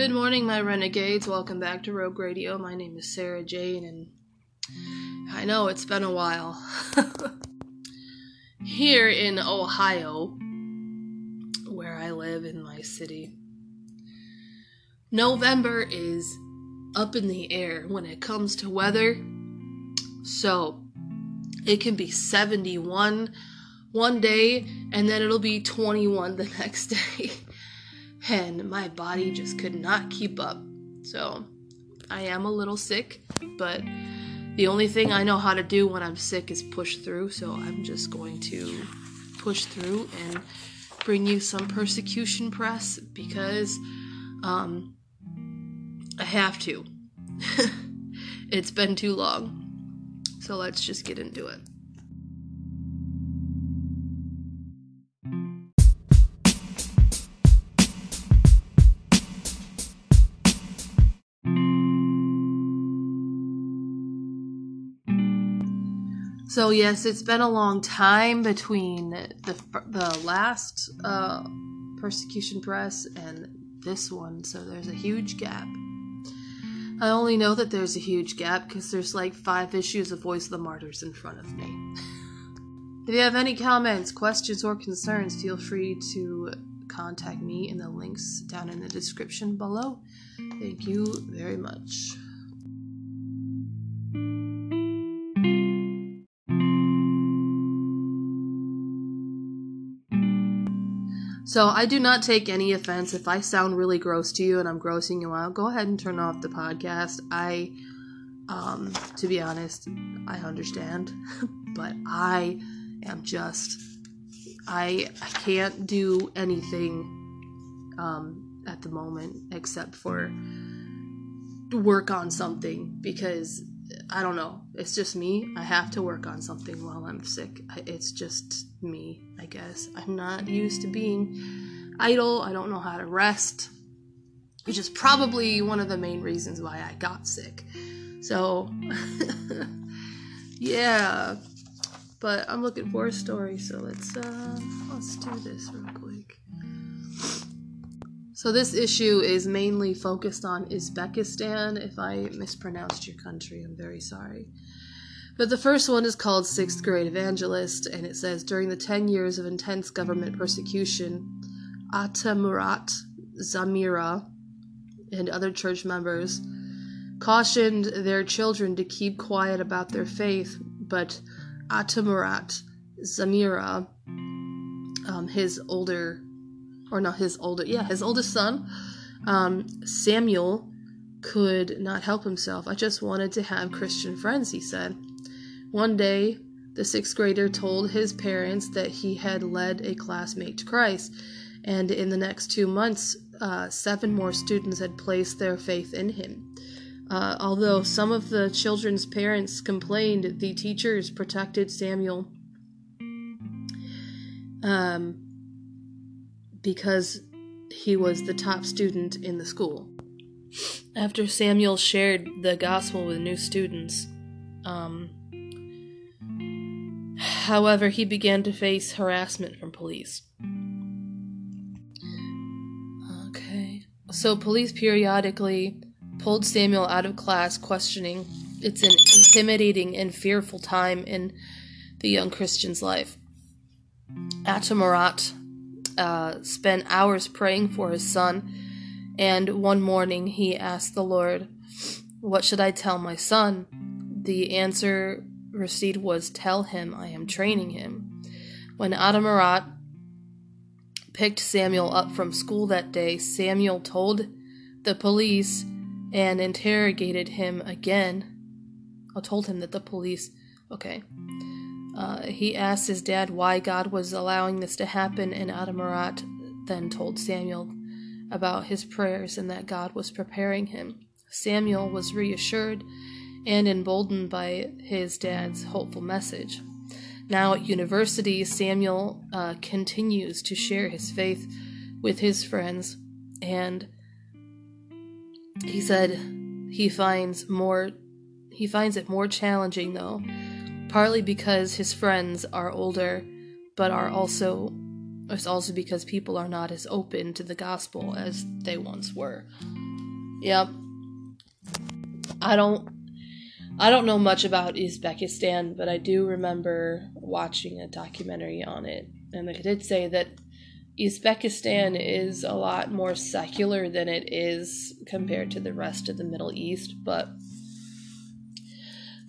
Good morning, my renegades. Welcome back to Rogue Radio. My name is Sarah Jane, and I know it's been a while. Here in Ohio, where I live in my city, November is up in the air when it comes to weather. So it can be 71 one day, and then it'll be 21 the next day. And my body just could not keep up. So I am a little sick, but the only thing I know how to do when I'm sick is push through. So I'm just going to push through and bring you some persecution press because um, I have to. it's been too long. So let's just get into it. So yes, it's been a long time between the the last uh, persecution press and this one, so there's a huge gap. I only know that there's a huge gap because there's like five issues of Voice of the Martyrs in front of me. if you have any comments, questions, or concerns, feel free to contact me in the links down in the description below. Thank you very much. So I do not take any offense if I sound really gross to you and I'm grossing you out. Go ahead and turn off the podcast. I, um, to be honest, I understand, but I am just, I, I can't do anything, um, at the moment except for work on something because I don't know. It's just me. I have to work on something while I'm sick. It's just me, I guess. I'm not used to being idle. I don't know how to rest, which is probably one of the main reasons why I got sick. So, yeah. But I'm looking for a story, so let's uh let's do this real quick. So this issue is mainly focused on Uzbekistan. If I mispronounced your country, I'm very sorry. But the first one is called Sixth Grade Evangelist, and it says during the 10 years of intense government persecution, Atamurat Zamira and other church members cautioned their children to keep quiet about their faith, but Atamurat Zamira, um, his older or not his older, yeah, his oldest son, um, Samuel, could not help himself. I just wanted to have Christian friends, he said. One day, the sixth grader told his parents that he had led a classmate to Christ, and in the next two months, uh, seven more students had placed their faith in him. Uh, although some of the children's parents complained, the teachers protected Samuel. Um, because he was the top student in the school. After Samuel shared the gospel with new students, um, however, he began to face harassment from police. Okay. So, police periodically pulled Samuel out of class, questioning. It's an intimidating and fearful time in the young Christian's life. Atamurat uh, spent hours praying for his son, and one morning he asked the Lord, What should I tell my son? The answer received was, Tell him I am training him. When Atamurat picked Samuel up from school that day, Samuel told the police and interrogated him again. I told him that the police. Okay. Uh, he asked his dad why God was allowing this to happen, and Atamurat then told Samuel about his prayers and that God was preparing him. Samuel was reassured and emboldened by his dad's hopeful message. Now at university, Samuel uh, continues to share his faith with his friends, and he said he finds more he finds it more challenging though partly because his friends are older, but are also it's also because people are not as open to the gospel as they once were. Yep. I don't I don't know much about Uzbekistan, but I do remember watching a documentary on it. And they did say that Uzbekistan is a lot more secular than it is compared to the rest of the Middle East, but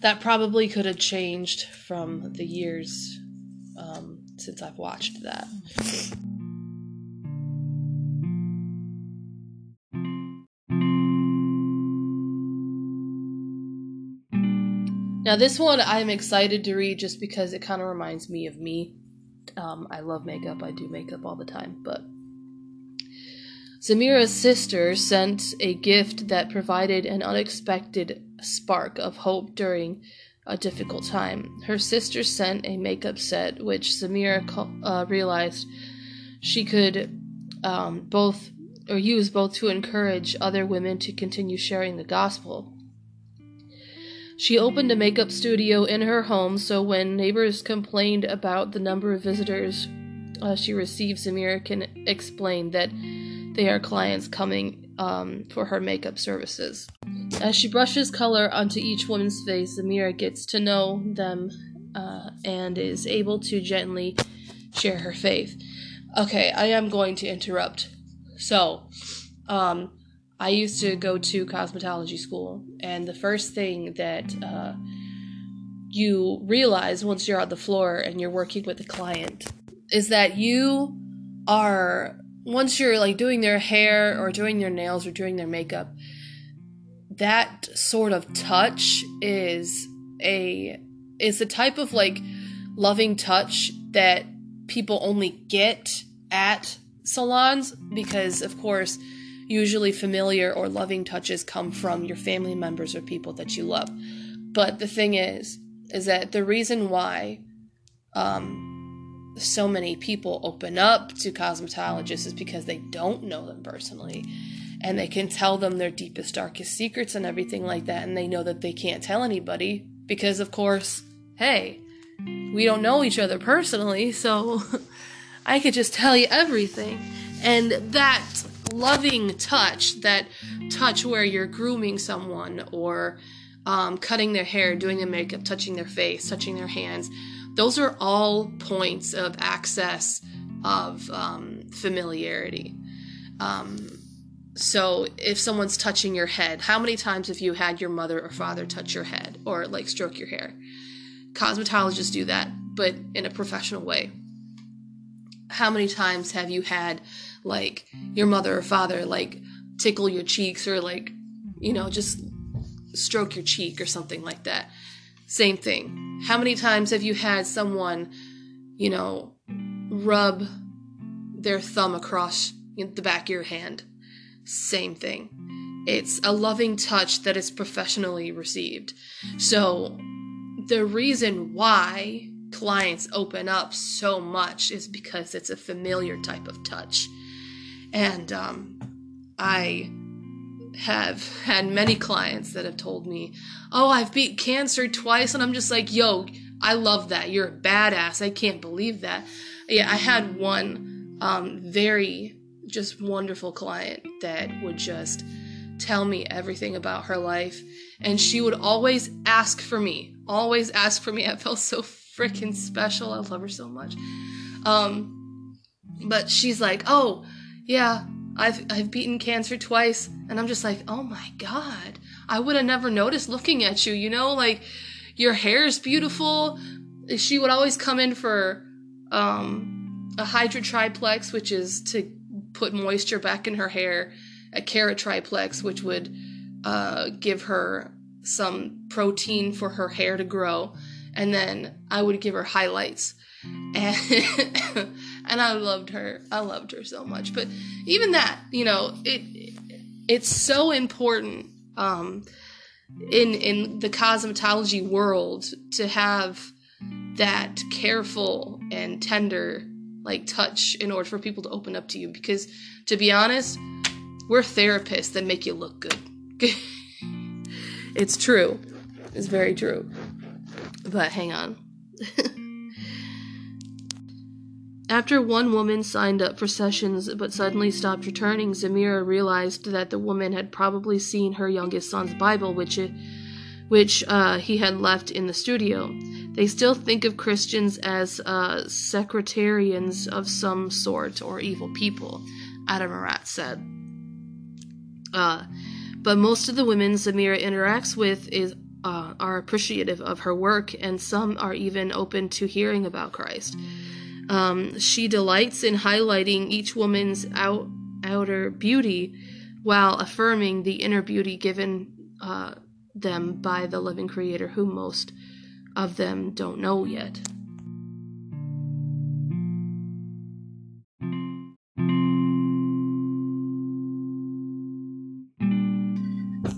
that probably could have changed from the years um, since I've watched that. Now, this one I'm excited to read just because it kind of reminds me of me. Um, I love makeup, I do makeup all the time, but. Zamira's sister sent a gift that provided an unexpected spark of hope during a difficult time. Her sister sent a makeup set, which Zamira uh, realized she could um, both or use both to encourage other women to continue sharing the gospel. She opened a makeup studio in her home, so when neighbors complained about the number of visitors uh, she received, Zamira can explain that they are clients coming um, for her makeup services. As she brushes color onto each woman's face, Zamira gets to know them uh, and is able to gently share her faith. Okay, I am going to interrupt. So, um, I used to go to cosmetology school, and the first thing that uh, you realize once you're on the floor and you're working with a client is that you are once you're like doing their hair or doing their nails or doing their makeup that sort of touch is a is the type of like loving touch that people only get at salons because of course Usually, familiar or loving touches come from your family members or people that you love. But the thing is, is that the reason why um, so many people open up to cosmetologists is because they don't know them personally and they can tell them their deepest, darkest secrets and everything like that. And they know that they can't tell anybody because, of course, hey, we don't know each other personally, so I could just tell you everything. And that loving touch, that touch where you're grooming someone or um, cutting their hair, doing their makeup, touching their face, touching their hands, those are all points of access of um, familiarity. Um, so if someone's touching your head, how many times have you had your mother or father touch your head or like stroke your hair? Cosmetologists do that, but in a professional way. How many times have you had like your mother or father like tickle your cheeks or like you know just stroke your cheek or something like that. Same thing. How many times have you had someone you know rub their thumb across the back of your hand? Same thing. It's a loving touch that is professionally received. So the reason why clients open up so much is because it's a familiar type of touch and um, I have had many clients that have told me, Oh, I've beat cancer twice. And I'm just like, Yo, I love that. You're a badass. I can't believe that. Yeah, I had one um, very just wonderful client that would just tell me everything about her life. And she would always ask for me, always ask for me. I felt so freaking special. I love her so much. Um, but she's like, Oh, yeah, I've I've beaten cancer twice, and I'm just like, oh my god, I would have never noticed looking at you. You know, like your hair is beautiful. She would always come in for um, a hydra triplex, which is to put moisture back in her hair, a keratriplex, which would uh, give her some protein for her hair to grow, and then I would give her highlights. And and I loved her. I loved her so much. But even that, you know, it it's so important um, in in the cosmetology world to have that careful and tender like touch in order for people to open up to you. Because to be honest we're therapists that make you look good. It's true. It's very true. But hang on After one woman signed up for sessions but suddenly stopped returning, Zamira realized that the woman had probably seen her youngest son's Bible, which, it, which uh, he had left in the studio. They still think of Christians as uh, secretarians of some sort or evil people, Atamurat said. Uh, but most of the women Zamira interacts with is uh, are appreciative of her work, and some are even open to hearing about Christ. Um, she delights in highlighting each woman's out, outer beauty while affirming the inner beauty given uh, them by the living Creator, who most of them don't know yet.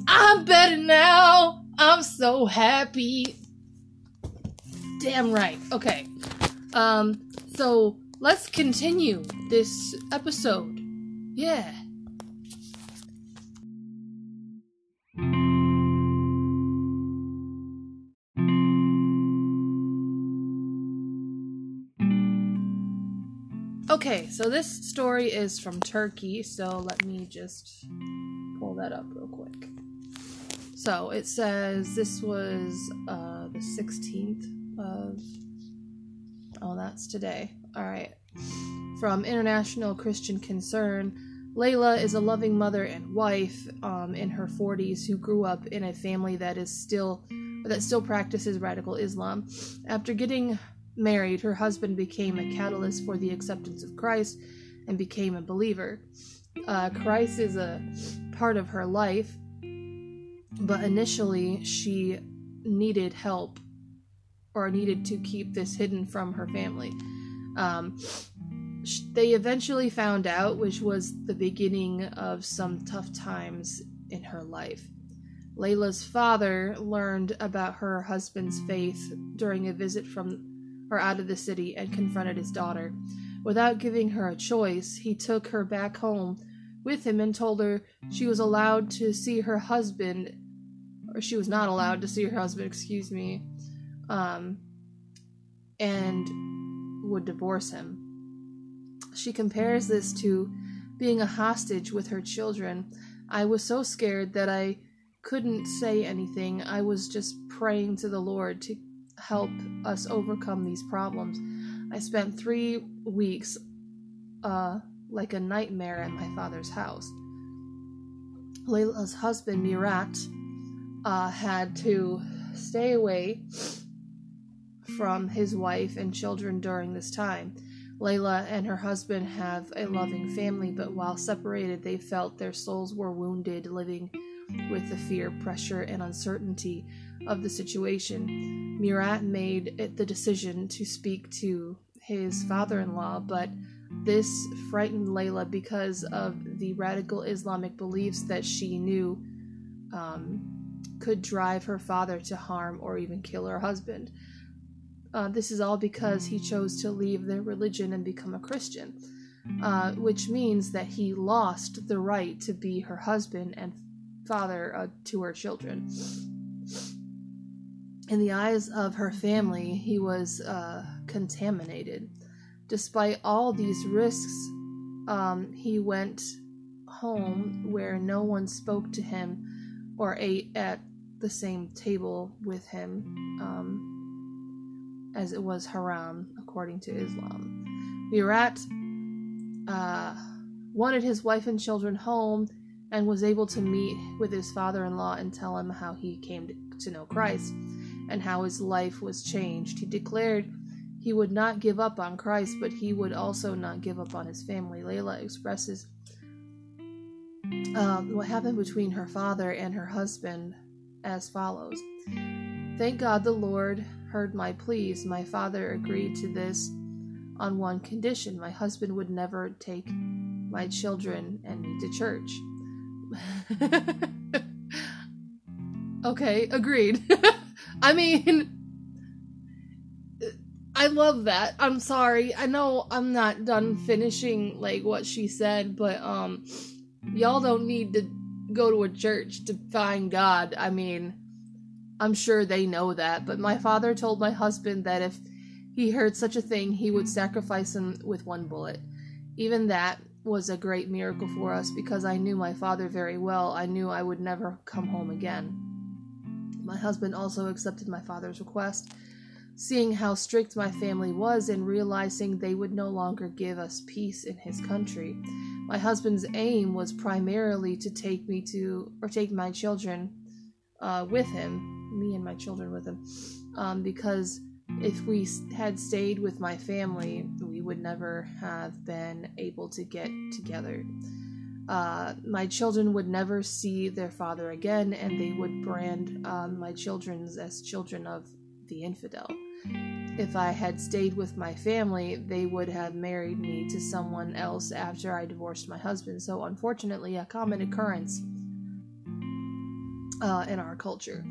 I'm better now. I'm so happy. Damn right. Okay. Um, so let's continue this episode. Yeah. Okay, so this story is from Turkey, so let me just pull that up real quick. So it says this was uh, the 16th of Oh, that's today. All right. From International Christian Concern, Layla is a loving mother and wife um, in her 40s who grew up in a family that is still that still practices radical Islam. After getting married, her husband became a catalyst for the acceptance of Christ and became a believer. Uh, Christ is a part of her life, but initially she needed help or needed to keep this hidden from her family. Um, they eventually found out, which was the beginning of some tough times in her life. Layla's father learned about her husband's faith during a visit from or out of the city and confronted his daughter. Without giving her a choice, he took her back home with him and told her she was allowed to see her husband, or she was not allowed to see her husband, excuse me, um, and would divorce him. She compares this to being a hostage with her children. I was so scared that I couldn't say anything. I was just praying to the Lord to help us overcome these problems. I spent three weeks uh, like a nightmare at my father's house. Layla's husband, Murat, uh, had to stay away from his wife and children during this time. Layla and her husband have a loving family, but while separated, they felt their souls were wounded, living with the fear, pressure, and uncertainty of the situation. Murat made it the decision to speak to his father in law, but this frightened Layla because of the radical Islamic beliefs that she knew um, could drive her father to harm or even kill her husband. Uh, this is all because he chose to leave their religion and become a Christian, uh, which means that he lost the right to be her husband and father uh, to her children. In the eyes of her family, he was uh, contaminated. Despite all these risks, um, he went home where no one spoke to him or ate at the same table with him. Um, as it was haram according to Islam. Murat uh, wanted his wife and children home and was able to meet with his father in law and tell him how he came to know Christ and how his life was changed. He declared he would not give up on Christ, but he would also not give up on his family. Layla expresses um, what happened between her father and her husband as follows Thank God the Lord heard my pleas, my father agreed to this on one condition my husband would never take my children and me to church. okay, agreed. I mean, I love that. I'm sorry. I know I'm not done finishing like what she said, but um y'all don't need to go to a church to find God. I mean, I'm sure they know that, but my father told my husband that if he heard such a thing, he would sacrifice him with one bullet. Even that was a great miracle for us because I knew my father very well. I knew I would never come home again. My husband also accepted my father's request, seeing how strict my family was and realizing they would no longer give us peace in his country. My husband's aim was primarily to take me to, or take my children uh, with him, me and my children with him, um, because if we had stayed with my family, we would never have been able to get together. Uh, my children would never see their father again, and they would brand um, my children as children of the infidel. If I had stayed with my family, they would have married me to someone else after I divorced my husband. So, unfortunately, a common occurrence uh, in our culture.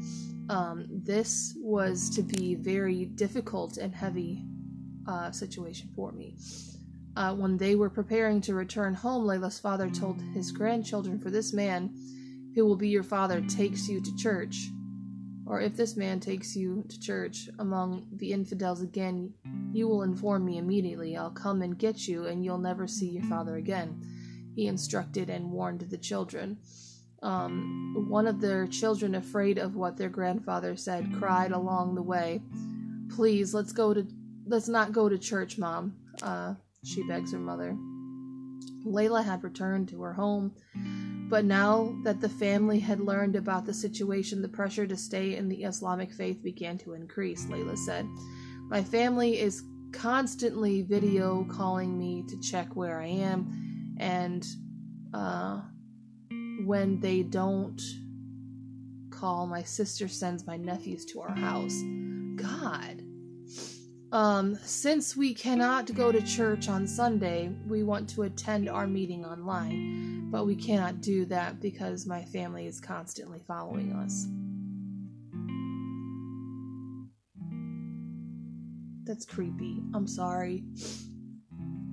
Um, this was to be very difficult and heavy uh, situation for me. Uh, when they were preparing to return home, Layla's father told his grandchildren, For this man who will be your father takes you to church, or if this man takes you to church among the infidels again, you will inform me immediately. I'll come and get you, and you'll never see your father again. He instructed and warned the children. Um, one of their children, afraid of what their grandfather said, cried along the way, "Please, let's go to let's not go to church, mom." Uh, she begs her mother. Layla had returned to her home, but now that the family had learned about the situation, the pressure to stay in the Islamic faith began to increase. Layla said, "My family is constantly video calling me to check where I am, and." Uh, when they don't call, my sister sends my nephews to our house. God. Um, since we cannot go to church on Sunday, we want to attend our meeting online, but we cannot do that because my family is constantly following us. That's creepy. I'm sorry.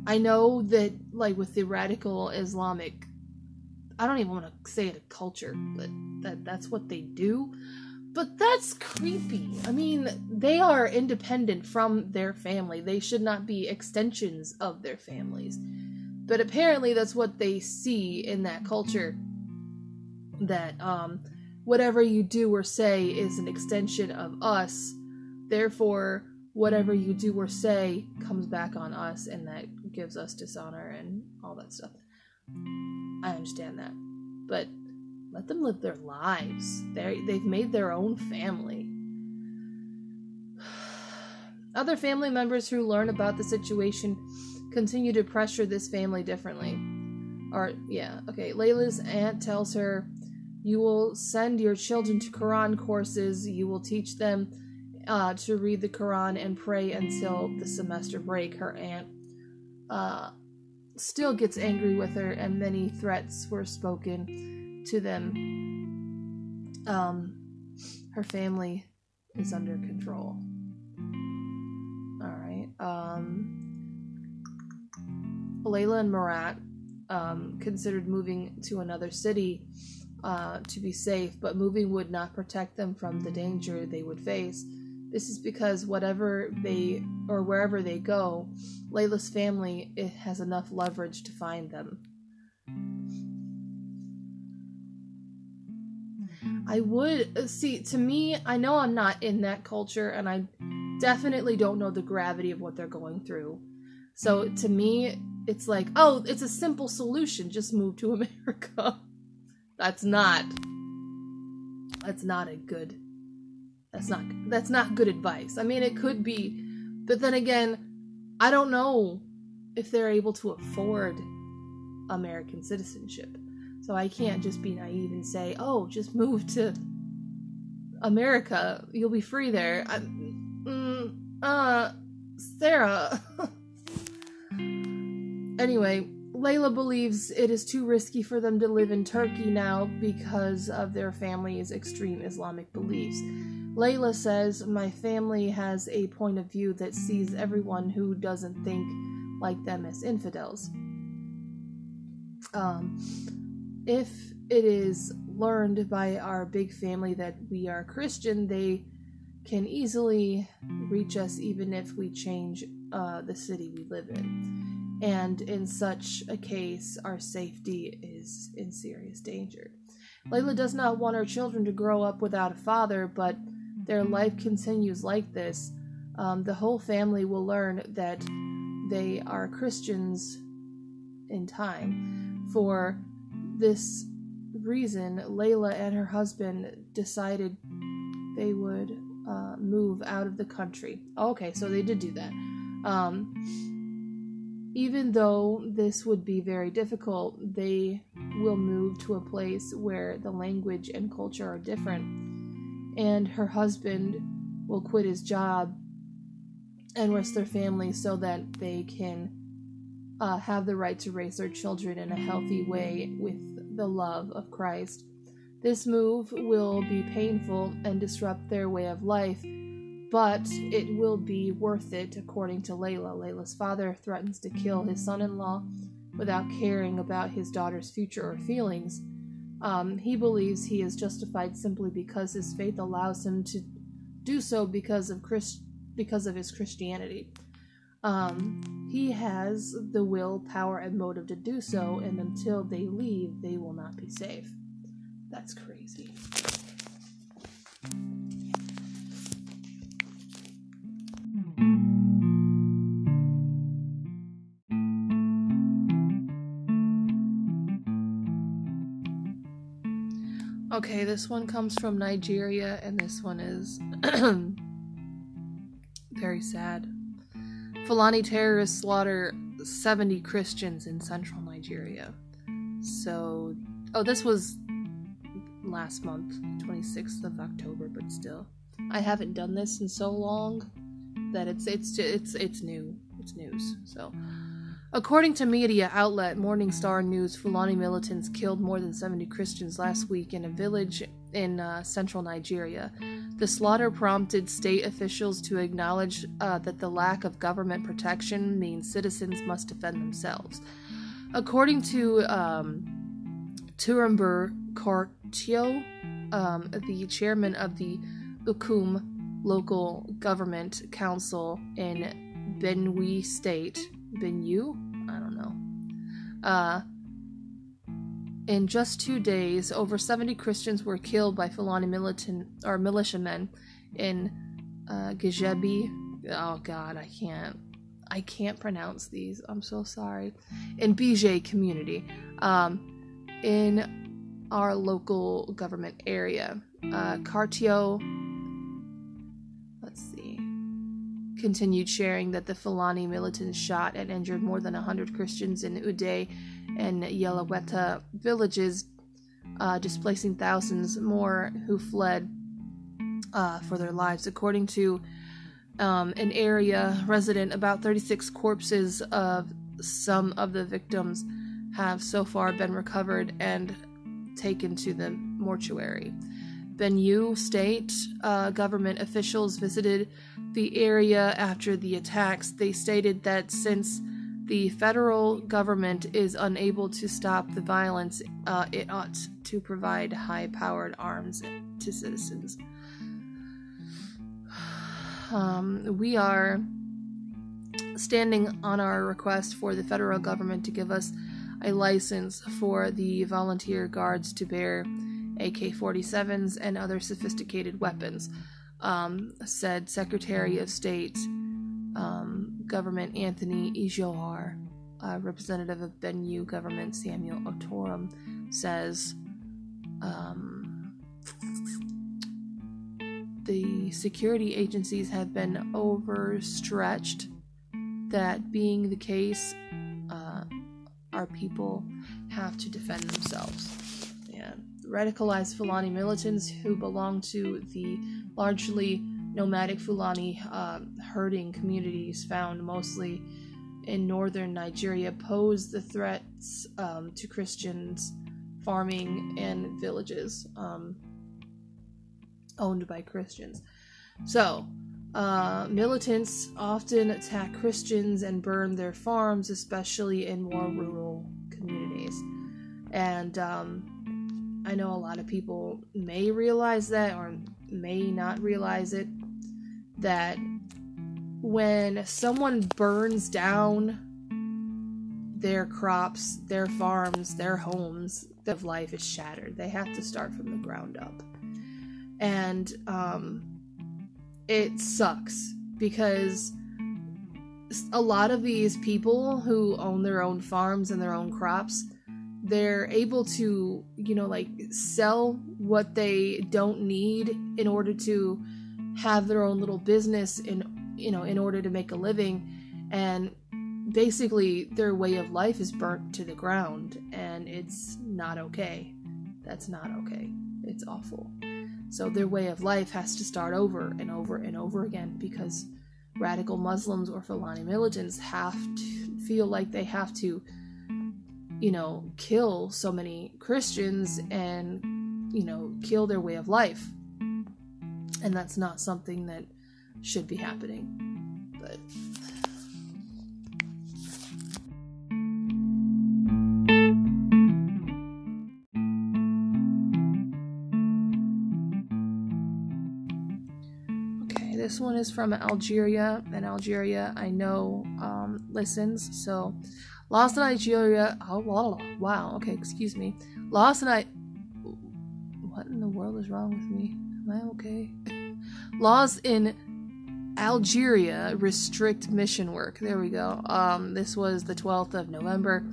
I know that, like, with the radical Islamic I don't even want to say it a culture, but that that's what they do. But that's creepy. I mean, they are independent from their family. They should not be extensions of their families. But apparently that's what they see in that culture that um whatever you do or say is an extension of us. Therefore, whatever you do or say comes back on us and that gives us dishonor and all that stuff. I understand that. But let them live their lives. They they've made their own family. Other family members who learn about the situation continue to pressure this family differently. Or yeah, okay, Layla's aunt tells her you will send your children to Quran courses, you will teach them uh, to read the Quran and pray until the semester break. Her aunt uh, still gets angry with her, and many threats were spoken to them. Um, her family is under control. All right. Um, Layla and Murat um, considered moving to another city uh, to be safe, but moving would not protect them from the danger they would face. This is because whatever they or wherever they go, Layla's family has enough leverage to find them. I would uh, see to me, I know I'm not in that culture and I definitely don't know the gravity of what they're going through. So to me, it's like, oh, it's a simple solution, just move to America. That's not that's not a good that's not that's not good advice. I mean, it could be, but then again, I don't know if they're able to afford American citizenship. So I can't just be naive and say, "Oh, just move to America. You'll be free there." I, mm, uh, Sarah. anyway, Layla believes it is too risky for them to live in Turkey now because of their family's extreme Islamic beliefs. Layla says, My family has a point of view that sees everyone who doesn't think like them as infidels. Um, if it is learned by our big family that we are Christian, they can easily reach us even if we change uh, the city we live in. And in such a case, our safety is in serious danger. Layla does not want her children to grow up without a father, but their life continues like this. Um, the whole family will learn that they are Christians in time. For this reason, Layla and her husband decided they would uh, move out of the country. Okay, so they did do that. Um, even though this would be very difficult, they will move to a place where the language and culture are different. And her husband will quit his job and risk their family so that they can uh, have the right to raise their children in a healthy way with the love of Christ. This move will be painful and disrupt their way of life, but it will be worth it, according to Layla. Layla's father threatens to kill his son in law without caring about his daughter's future or feelings. Um, he believes he is justified simply because his faith allows him to do so because of Christ, because of his Christianity. Um, he has the will, power, and motive to do so, and until they leave, they will not be safe. That's crazy. Okay, this one comes from Nigeria, and this one is very sad. Fulani terrorists slaughter 70 Christians in central Nigeria. So, oh, this was last month, 26th of October, but still. I haven't done this in so long that it's it's it's it's new. It's news. So, according to media outlet Morning Star News, Fulani militants killed more than 70 Christians last week in a village in uh, central Nigeria. The slaughter prompted state officials to acknowledge uh, that the lack of government protection means citizens must defend themselves. According to um, Cortio, um, the chairman of the Ukum local government council in Benue State, Benue, I don't know. Uh, in just two days, over 70 Christians were killed by Fulani militant or militiamen in uh, Gajebi. Oh God, I can't. I can't pronounce these. I'm so sorry. In BJ community, um, in our local government area. Uh, Cartio, continued sharing that the Fulani militants shot and injured more than 100 Christians in Uday and Yelaweta villages, uh, displacing thousands more who fled uh, for their lives. According to um, an area resident, about 36 corpses of some of the victims have so far been recovered and taken to the mortuary. Benue state uh, government officials visited the area after the attacks. They stated that since the federal government is unable to stop the violence, uh, it ought to provide high powered arms to citizens. Um, we are standing on our request for the federal government to give us a license for the volunteer guards to bear AK 47s and other sophisticated weapons, um, said Secretary of State um, Government Anthony Ijohor. Uh, representative of Benue government Samuel Otorum says um, the security agencies have been overstretched. That being the case, our people have to defend themselves. Radicalized Fulani militants who belong to the largely nomadic Fulani uh, herding communities found mostly in northern Nigeria pose the threats um, to Christians farming and villages um, owned by Christians. So, uh, militants often attack Christians and burn their farms, especially in more rural communities. And um, I know a lot of people may realize that or may not realize it. that when someone burns down their crops, their farms, their homes, their life is shattered. They have to start from the ground up. And um, it sucks because a lot of these people who own their own farms and their own crops, they're able to, you know, like sell what they don't need in order to have their own little business in, you know, in order to make a living. And basically their way of life is burnt to the ground and it's not okay. That's not okay. It's awful. So their way of life has to start over and over and over again because radical Muslims or Fulani militants have to feel like they have to, you know, kill so many Christians and, you know, kill their way of life. And that's not something that should be happening. But one is from Algeria, and Algeria I know um, listens. So, Lost in Nigeria. Oh, wow. Okay, excuse me. Lost in. What in the world is wrong with me? Am I okay? Laws in Algeria restrict mission work. There we go. Um, this was the 12th of November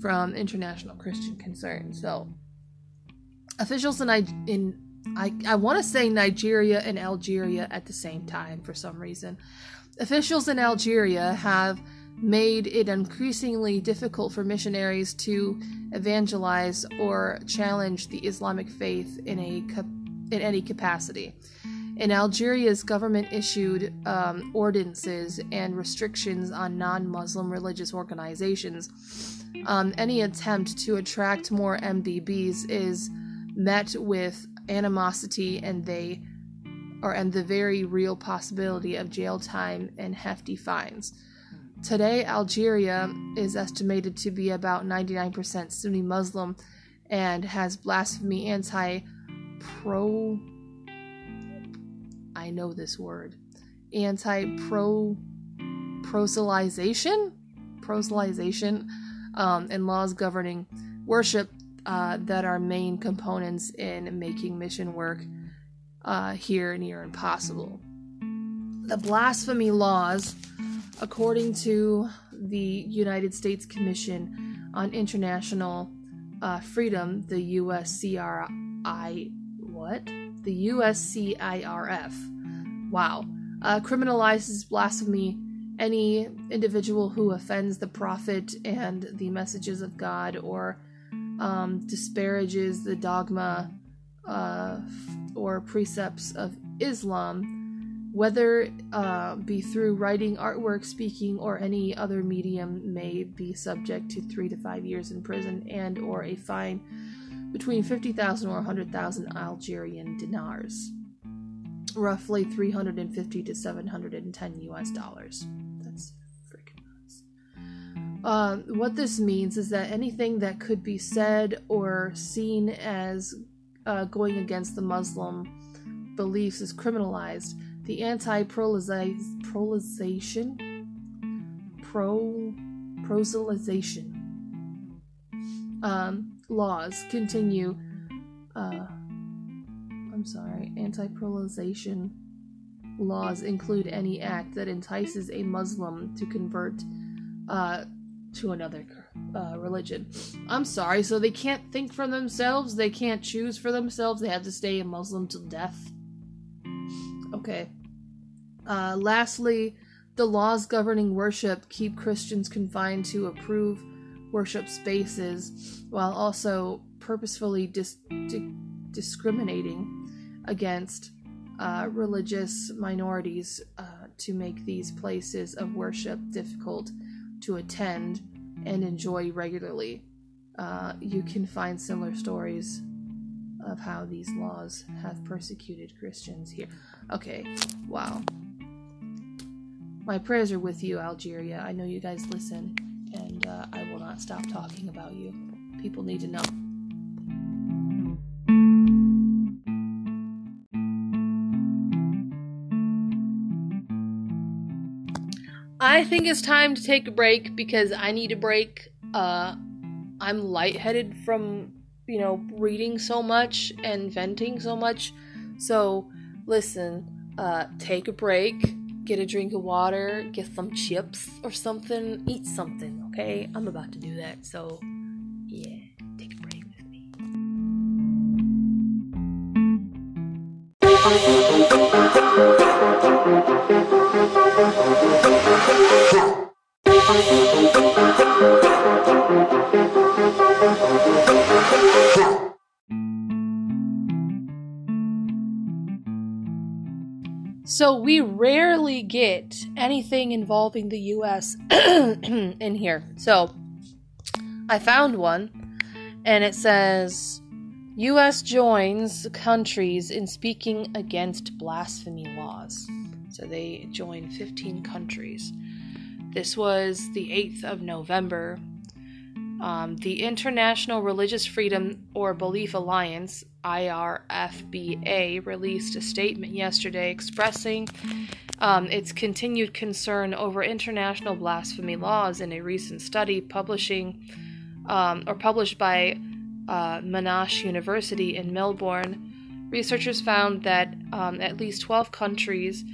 from International Christian Concern. So, officials in, I- in I, I want to say Nigeria and Algeria at the same time for some reason. Officials in Algeria have made it increasingly difficult for missionaries to evangelize or challenge the Islamic faith in a in any capacity. In Algeria's government issued um, ordinances and restrictions on non-Muslim religious organizations. Um, any attempt to attract more MBBs is met with animosity and they or and the very real possibility of jail time and hefty fines. Today, Algeria is estimated to be about 99% Sunni Muslim and has blasphemy anti pro I know this word. Anti pro proselytization proselytization um, and laws governing worship uh, that are main components in making mission work uh, here near impossible. The blasphemy laws, according to the United States Commission on International uh, Freedom, the USCRI, what? The USCIRF. Wow. Uh, criminalizes blasphemy any individual who offends the prophet and the messages of God or um, disparages the dogma uh, or precepts of Islam, whether uh, be through writing, artwork, speaking, or any other medium, may be subject to three to five years in prison and or a fine between 50,000 or 100,000 Algerian dinars, roughly 350 to 710 US dollars. Uh, what this means is that anything that could be said or seen as uh, going against the Muslim beliefs is criminalized. The anti-prolization, pro proselytization um, laws continue. Uh, I'm sorry, anti-prolization laws include any act that entices a Muslim to convert uh, to another uh, religion. I'm sorry, so they can't think for themselves, they can't choose for themselves, they have to stay a Muslim till death. Okay. Uh, lastly, the laws governing worship keep Christians confined to approved worship spaces while also purposefully dis- di- discriminating against uh, religious minorities uh, to make these places of worship difficult to attend and enjoy regularly. Uh, you can find similar stories of how these laws have persecuted Christians here. Okay, wow. My prayers are with you, Algeria. I know you guys listen, and uh, I will not stop talking about you. People need to know. I think it's time to take a break because I need a break. Uh, I'm lightheaded from, you know, reading so much and venting so much. So, listen, uh, take a break, get a drink of water, get some chips or something, eat something, okay? I'm about to do that. So, yeah, take a break with me. So we rarely get anything involving the US in here. So I found one and it says US joins countries in speaking against blasphemy laws. So they join 15 countries. This was the 8th of November. Um, the International Religious Freedom or Belief Alliance, IRFBA, released a statement yesterday expressing um, its continued concern over international blasphemy laws in a recent study publishing um, or published by uh, Monash University in Melbourne. Researchers found that um, at least 12 countries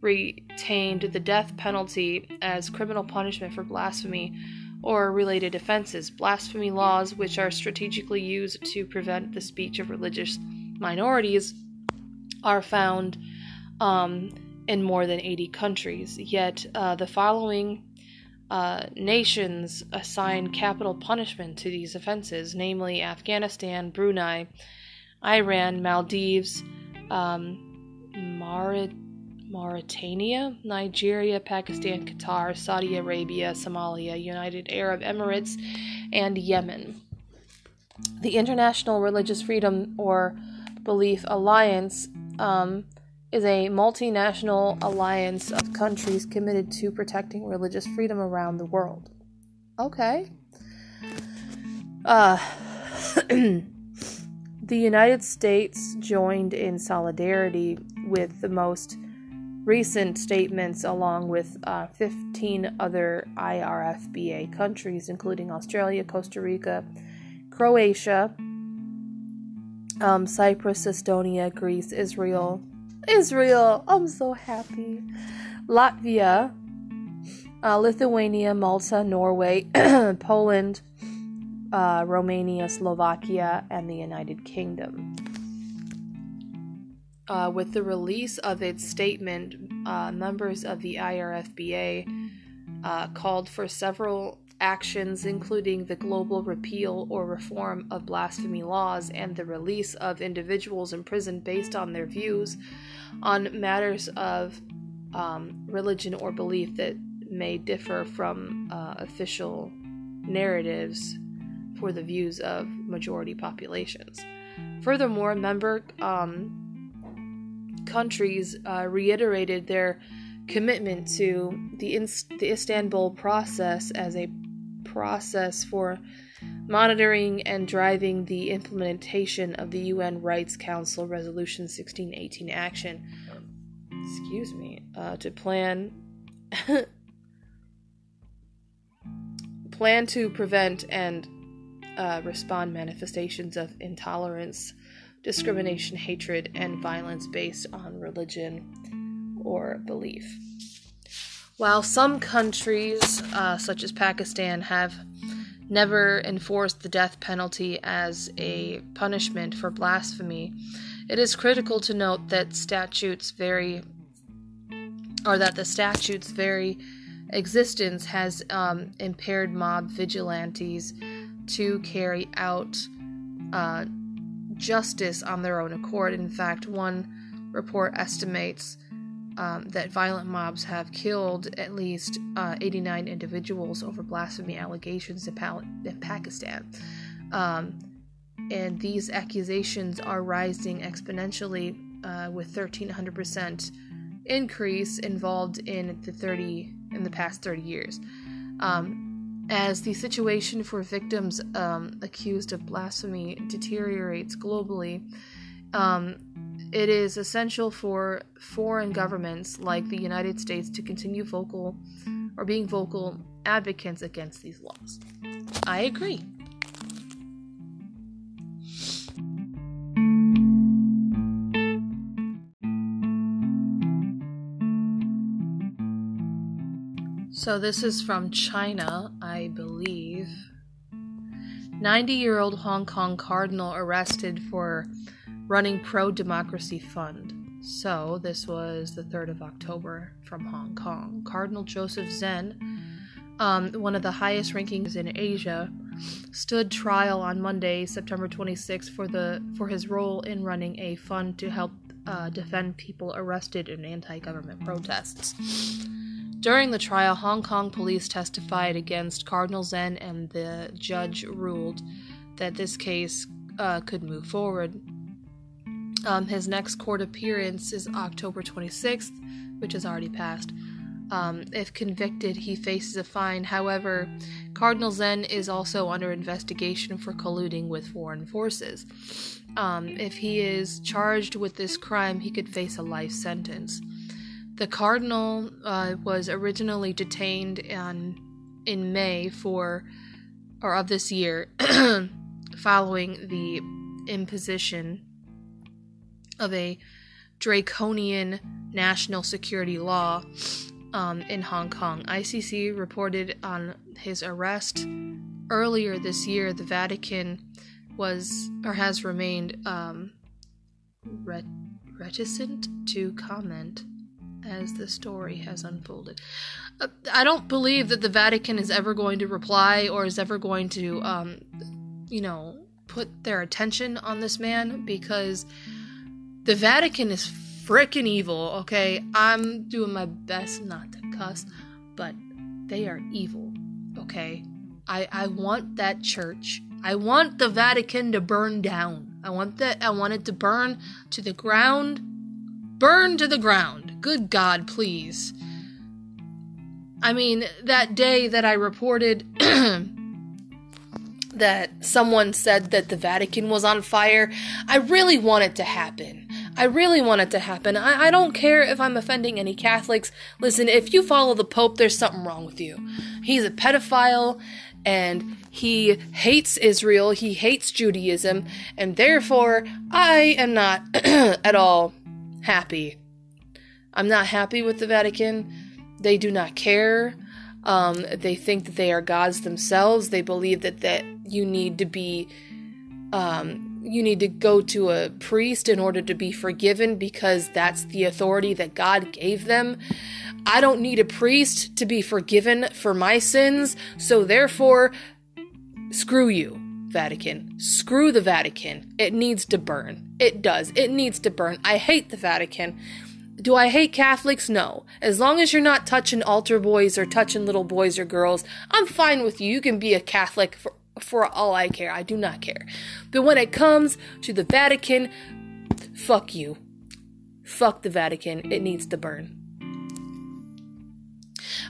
retained the death penalty as criminal punishment for blasphemy or related offenses. Blasphemy laws, which are strategically used to prevent the speech of religious minorities, are found um, in more than 80 countries. Yet uh, the following uh, nations assign capital punishment to these offenses, namely Afghanistan, Brunei, Iran, Maldives, um. Mauritania, Nigeria, Pakistan, Qatar, Saudi Arabia, Somalia, United Arab Emirates, and Yemen. The International Religious Freedom or Belief Alliance um, is a multinational alliance of countries committed to protecting religious freedom around the world. Okay. Uh, the United States joined in solidarity with the most recent statements, along with uh, 15 other IRFBA countries, including Australia, Costa Rica, Croatia, um, Cyprus, Estonia, Greece, Israel. Israel! I'm so happy. Latvia, uh, Lithuania, Malta, Norway, Poland, uh, Romania, Slovakia, and the United Kingdom uh, with the release of its statement, uh, members of the IRFBA uh, called for several actions, including the global repeal or reform of blasphemy laws and the release of individuals imprisoned based on their views on matters of um, religion or belief that may differ from uh, official narratives for the views of majority populations. Furthermore, member um, countries uh, reiterated their commitment to the, the Istanbul process as a process for monitoring and driving the implementation of the UN Rights Council Resolution 1618 action. Excuse me, uh, to plan plan to prevent and uh, respond manifestations of intolerance discrimination, hatred, and violence based on religion or belief. While some countries, uh, such as Pakistan, have never enforced the death penalty as a punishment for blasphemy, it is critical to note that statutes vary, or that the statutes' very existence has um, impaired mob vigilantes to carry out uh, justice on their own accord. In fact, one report estimates um, that violent mobs have killed at least uh, 89 individuals over blasphemy allegations in, Pal- in Pakistan. Um, and these accusations are rising exponentially uh, with 1300% increase involved in the 30 in the past 30 years. Um, as the situation for victims um, accused of blasphemy deteriorates globally, um, it is essential for foreign governments like the United States to continue vocal or being vocal advocates against these laws. I agree. So, this is from China, I believe. 90 year old Hong Kong cardinal arrested for running pro democracy fund. So, this was the 3rd of October from Hong Kong. Cardinal Joseph Zen, um, one of the highest rankings in Asia, stood trial on Monday, September 26, for the for his role in running a fund to help uh, defend people arrested in anti-government protests. During the trial, Hong Kong police testified against Cardinal Zen, and the judge ruled that this case uh, could move forward. Um, his next court appearance is October 26th, which has already passed. Um, if convicted, he faces a fine. However, Cardinal Zen is also under investigation for colluding with foreign forces. Um, if he is charged with this crime, he could face a life sentence. The cardinal uh, was originally detained in, in May for, or of this year, following the imposition of a draconian national security law um, in Hong Kong. ICC reported on his arrest earlier this year. The Vatican was or has remained um, ret- reticent to comment as the story has unfolded. Uh, I don't believe that the Vatican is ever going to reply or is ever going to, um, you know, put their attention on this man because the Vatican is freaking evil, okay? I'm doing my best not to cuss, but they are evil, okay? I I want that church. I want the Vatican to burn down. I want that I want it to burn to the ground. Burn to the ground. Good God, please. I mean, that day that I reported that someone said that the Vatican was on fire, I really want it to happen. I really want it to happen. I, I don't care if I'm offending any Catholics. Listen, if you follow the Pope, there's something wrong with you. He's a pedophile and he hates Israel, he hates Judaism, and therefore I am not at all happy. I'm not happy with the Vatican. They do not care. Um, they think that they are gods themselves. They believe that, that you need to be um, you need to go to a priest in order to be forgiven because that's the authority that God gave them. I don't need a priest to be forgiven for my sins, so therefore, screw you, Vatican. Screw the Vatican. It needs to burn. It does. It needs to burn. I hate the Vatican. Do I hate Catholics? No. As long as you're not touching altar boys or touching little boys or girls, I'm fine with you. You can be a Catholic for for all I care. I do not care. But when it comes to the Vatican, fuck you. Fuck the Vatican. It needs to burn.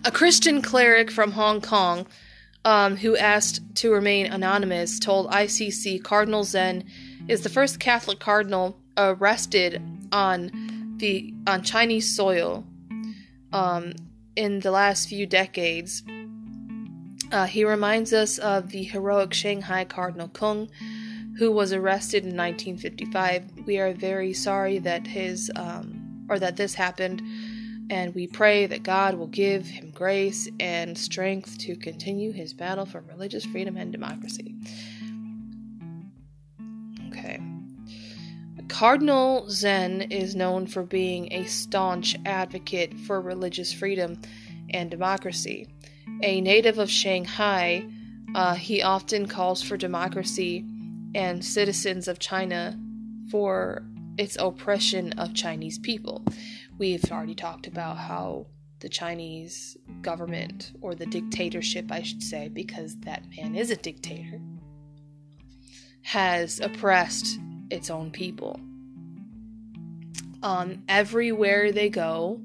A Christian cleric from Hong Kong um, who asked to remain anonymous told ICC Cardinal Zen is the first Catholic cardinal arrested on the on Chinese soil um, in the last few decades uh, he reminds us of the heroic Shanghai Cardinal Kung, who was arrested in 1955. We are very sorry that his um, or that this happened, and we pray that God will give him grace and strength to continue his battle for religious freedom and democracy. Okay. Cardinal Zen is known for being a staunch advocate for religious freedom and democracy. A native of Shanghai, uh, he often calls for democracy and citizens of China for its oppression of Chinese people. We've already talked about how the Chinese government, or the dictatorship, I should say, because that man is a dictator, has oppressed its own people. Um, everywhere they go,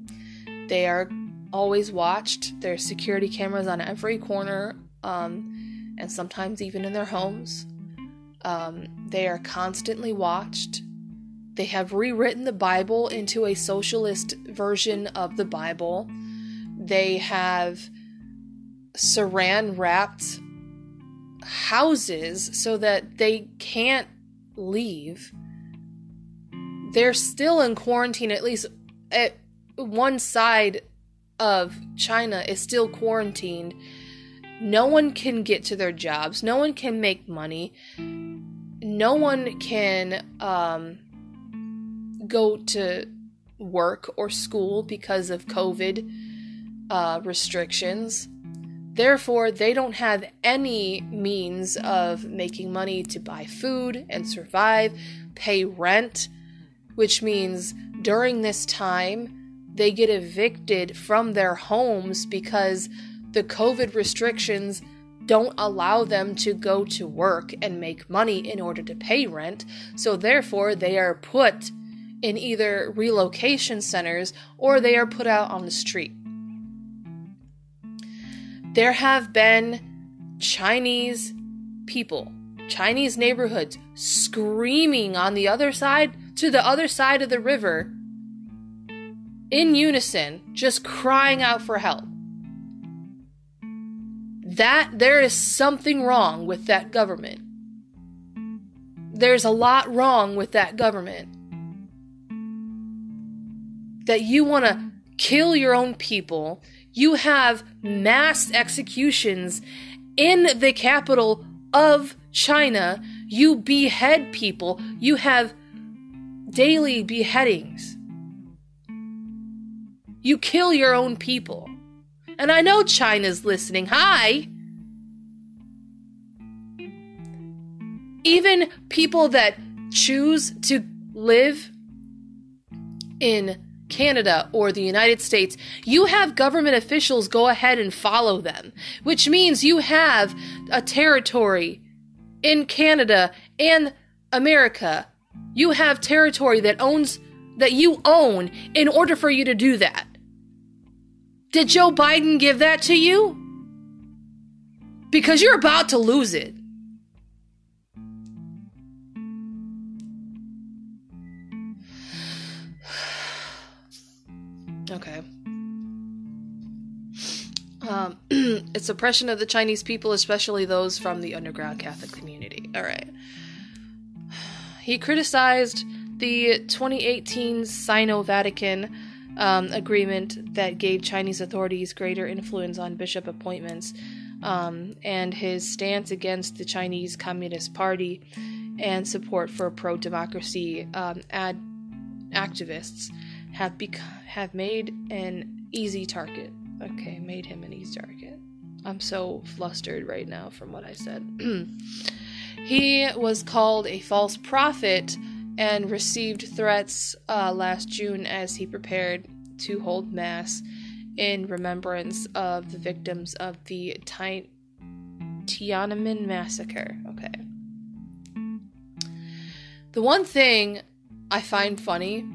they are always watched. There's security cameras on every corner, um, and sometimes even in their homes. Um, they are constantly watched. They have rewritten the Bible into a socialist version of the Bible. They have saran wrapped houses so that they can't leave. They're still in quarantine, at least at one side of China is still quarantined. No one can get to their jobs, no one can make money, no one can um, go to work or school because of COVID uh, restrictions. Therefore, they don't have any means of making money to buy food and survive, pay rent, which means during this time, they get evicted from their homes because the COVID restrictions don't allow them to go to work and make money in order to pay rent. So, therefore, they are put in either relocation centers or they are put out on the street. There have been Chinese people, Chinese neighborhoods screaming on the other side to the other side of the river in unison, just crying out for help. That there is something wrong with that government. There's a lot wrong with that government that you want to mm-hmm. kill your own people. You have mass executions in the capital of China. You behead people. You have daily beheadings. You kill your own people. And I know China's listening. Hi! Even people that choose to live in Canada, or the United States, you have government officials go ahead and follow them, which means you have a territory in Canada and America. You have territory that owns that you own in order for you to do that. Did Joe Biden give that to you? Because you're about to lose it. Okay. Um, it's oppression of the Chinese people, especially those from the underground Catholic community. All right. He criticized the 2018 Sino Vatican um, agreement that gave Chinese authorities greater influence on bishop appointments um, and his stance against the Chinese Communist Party and support for pro democracy um, ad- activists have bec- have made an easy target. Okay, made him an easy target. I'm so flustered right now from what I said. he was called a false prophet and received threats uh, last June as he prepared to hold mass in remembrance of the victims of the Ti- Tiananmen massacre. Okay. The one thing I find funny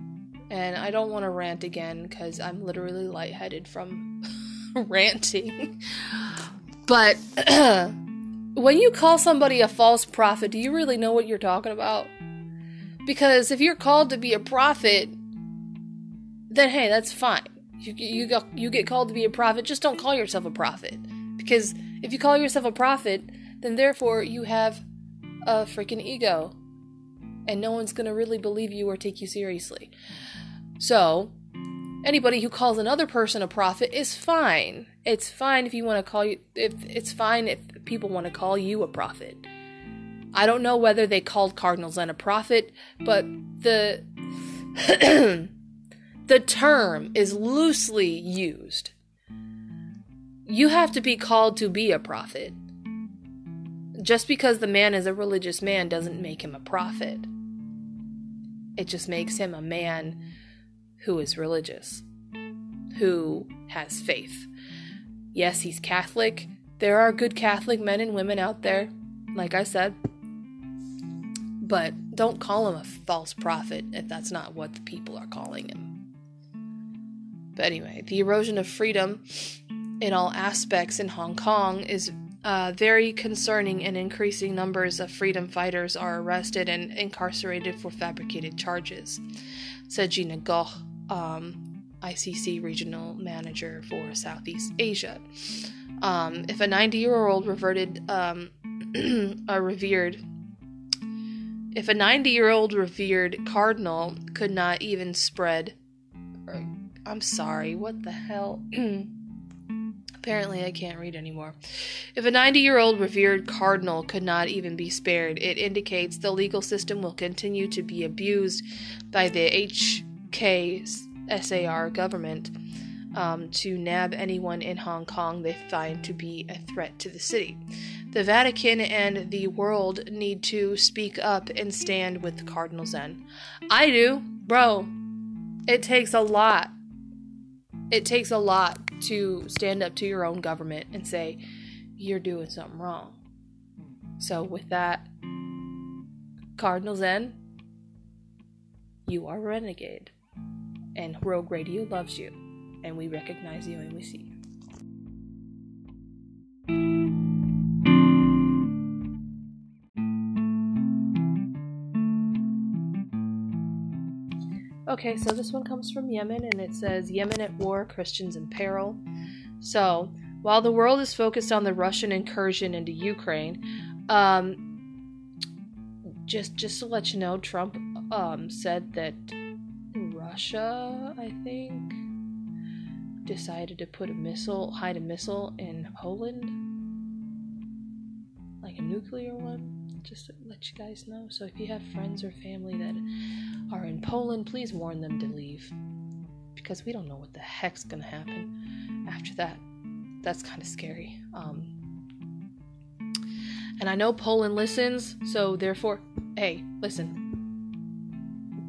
and I don't want to rant again because I'm literally lightheaded from ranting. But when you call somebody a false prophet, do you really know what you're talking about? Because if you're called to be a prophet, then hey, that's fine. You you you get called to be a prophet. Just don't call yourself a prophet. Because if you call yourself a prophet, then therefore you have a freaking ego, and no one's gonna really believe you or take you seriously. So, anybody who calls another person a prophet is fine. It's fine if you want to call you if it's fine if people want to call you a prophet. I don't know whether they called Cardinal Zen a prophet, but the the term is loosely used. You have to be called to be a prophet. Just because the man is a religious man doesn't make him a prophet. It just makes him a man who is religious, who has faith. Yes, he's Catholic. There are good Catholic men and women out there, like I said. But don't call him a false prophet if that's not what the people are calling him. But anyway, the erosion of freedom in all aspects in Hong Kong is uh, very concerning, and increasing numbers of freedom fighters are arrested and incarcerated for fabricated charges, said Gina Goh, um, ICC regional manager for Southeast Asia. Um, if a 90 year old reverted, um, a revered, if a 90 year old revered cardinal could not even spread, or, I'm sorry, what the hell? Apparently, I can't read anymore. If a 90 year old revered cardinal could not even be spared, it indicates the legal system will continue to be abused by the HKSAR government um, to nab anyone in Hong Kong they find to be a threat to the city. The Vatican and the world need to speak up and stand with Cardinal Zen. I do, bro. It takes a lot it takes a lot to stand up to your own government and say you're doing something wrong. So, with that, Cardinal Zen, you are a renegade, and Rogue Radio loves you, and we recognize you and we see you. Okay, so this one comes from Yemen and it says Yemen at war, Christians in peril. So, while the world is focused on the Russian incursion into Ukraine, um, just just to let you know, Trump um, said that Russia, I think, decided to put a missile, hide a missile in Poland, like a nuclear one just to let you guys know. So if you have friends or family that are in Poland, please warn them to leave. Because we don't know what the heck's gonna happen after that. That's kind of scary. Um, and I know Poland listens, so therefore, hey, listen.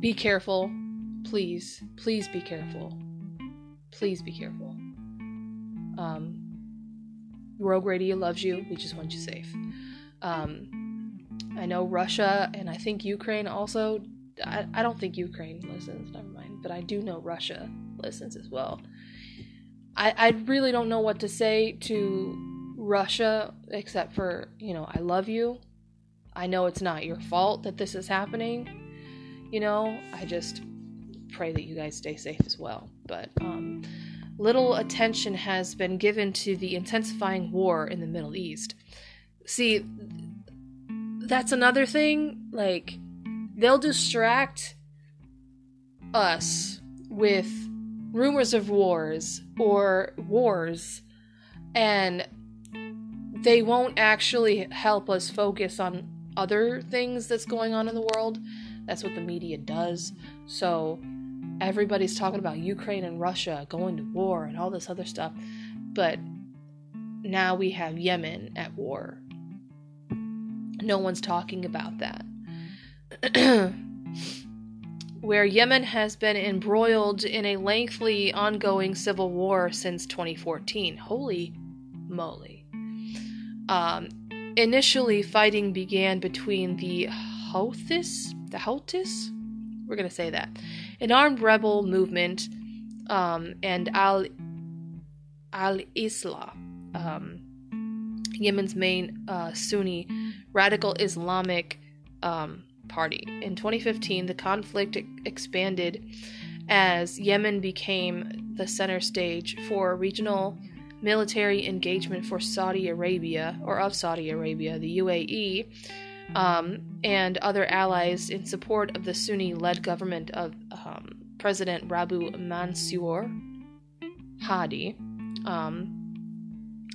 Be careful. Please, please be careful. Please be careful. Um, Rogue Radio loves you. We just want you safe. Um, I know Russia and I think Ukraine also. I, I don't think Ukraine listens, never mind, but I do know Russia listens as well. I, I really don't know what to say to Russia except for, you know, I love you. I know it's not your fault that this is happening. You know, I just pray that you guys stay safe as well. But um, little attention has been given to the intensifying war in the Middle East. See, that's another thing. Like, they'll distract us with rumors of wars or wars, and they won't actually help us focus on other things that's going on in the world. That's what the media does. So, everybody's talking about Ukraine and Russia going to war and all this other stuff. But now we have Yemen at war no one's talking about that. Where Yemen has been embroiled in a lengthy, ongoing civil war since 2014. Holy moly. Um, initially, fighting began between the Houthis, the Houthis, we're going to say that, an armed rebel movement, um, and Al Al Islah, um, Yemen's main uh, Sunni radical Islamic um, party. In 2015, the conflict expanded as Yemen became the center stage for regional military engagement for Saudi Arabia, or of Saudi Arabia, the UAE, um, and other allies in support of the Sunni led government of um, President Rabu Mansour Hadi. Um,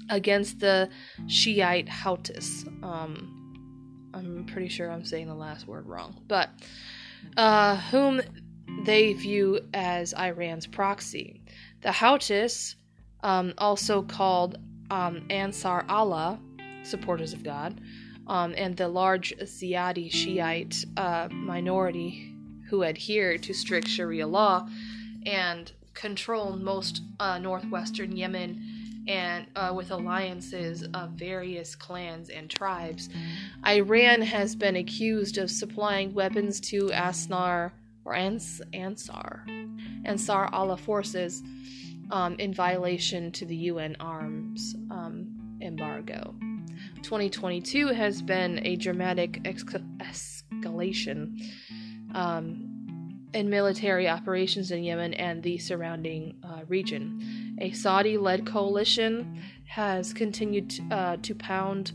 against the Shiite Houthis. Um, I'm pretty sure I'm saying the last word wrong, but uh, whom they view as Iran's proxy. The Houthis, um, also called um, Ansar Allah, supporters of God, um, and the large Zaydi Shiite uh, minority who adhere to strict Sharia law and control most uh, northwestern Yemen and uh, with alliances of various clans and tribes. Iran has been accused of supplying weapons to Asnar or Ans- Ansar, Ansar Allah forces um, in violation to the UN arms um, embargo. 2022 has been a dramatic ex- escalation. Um, in military operations in Yemen and the surrounding uh, region. A Saudi led coalition has continued to, uh, to pound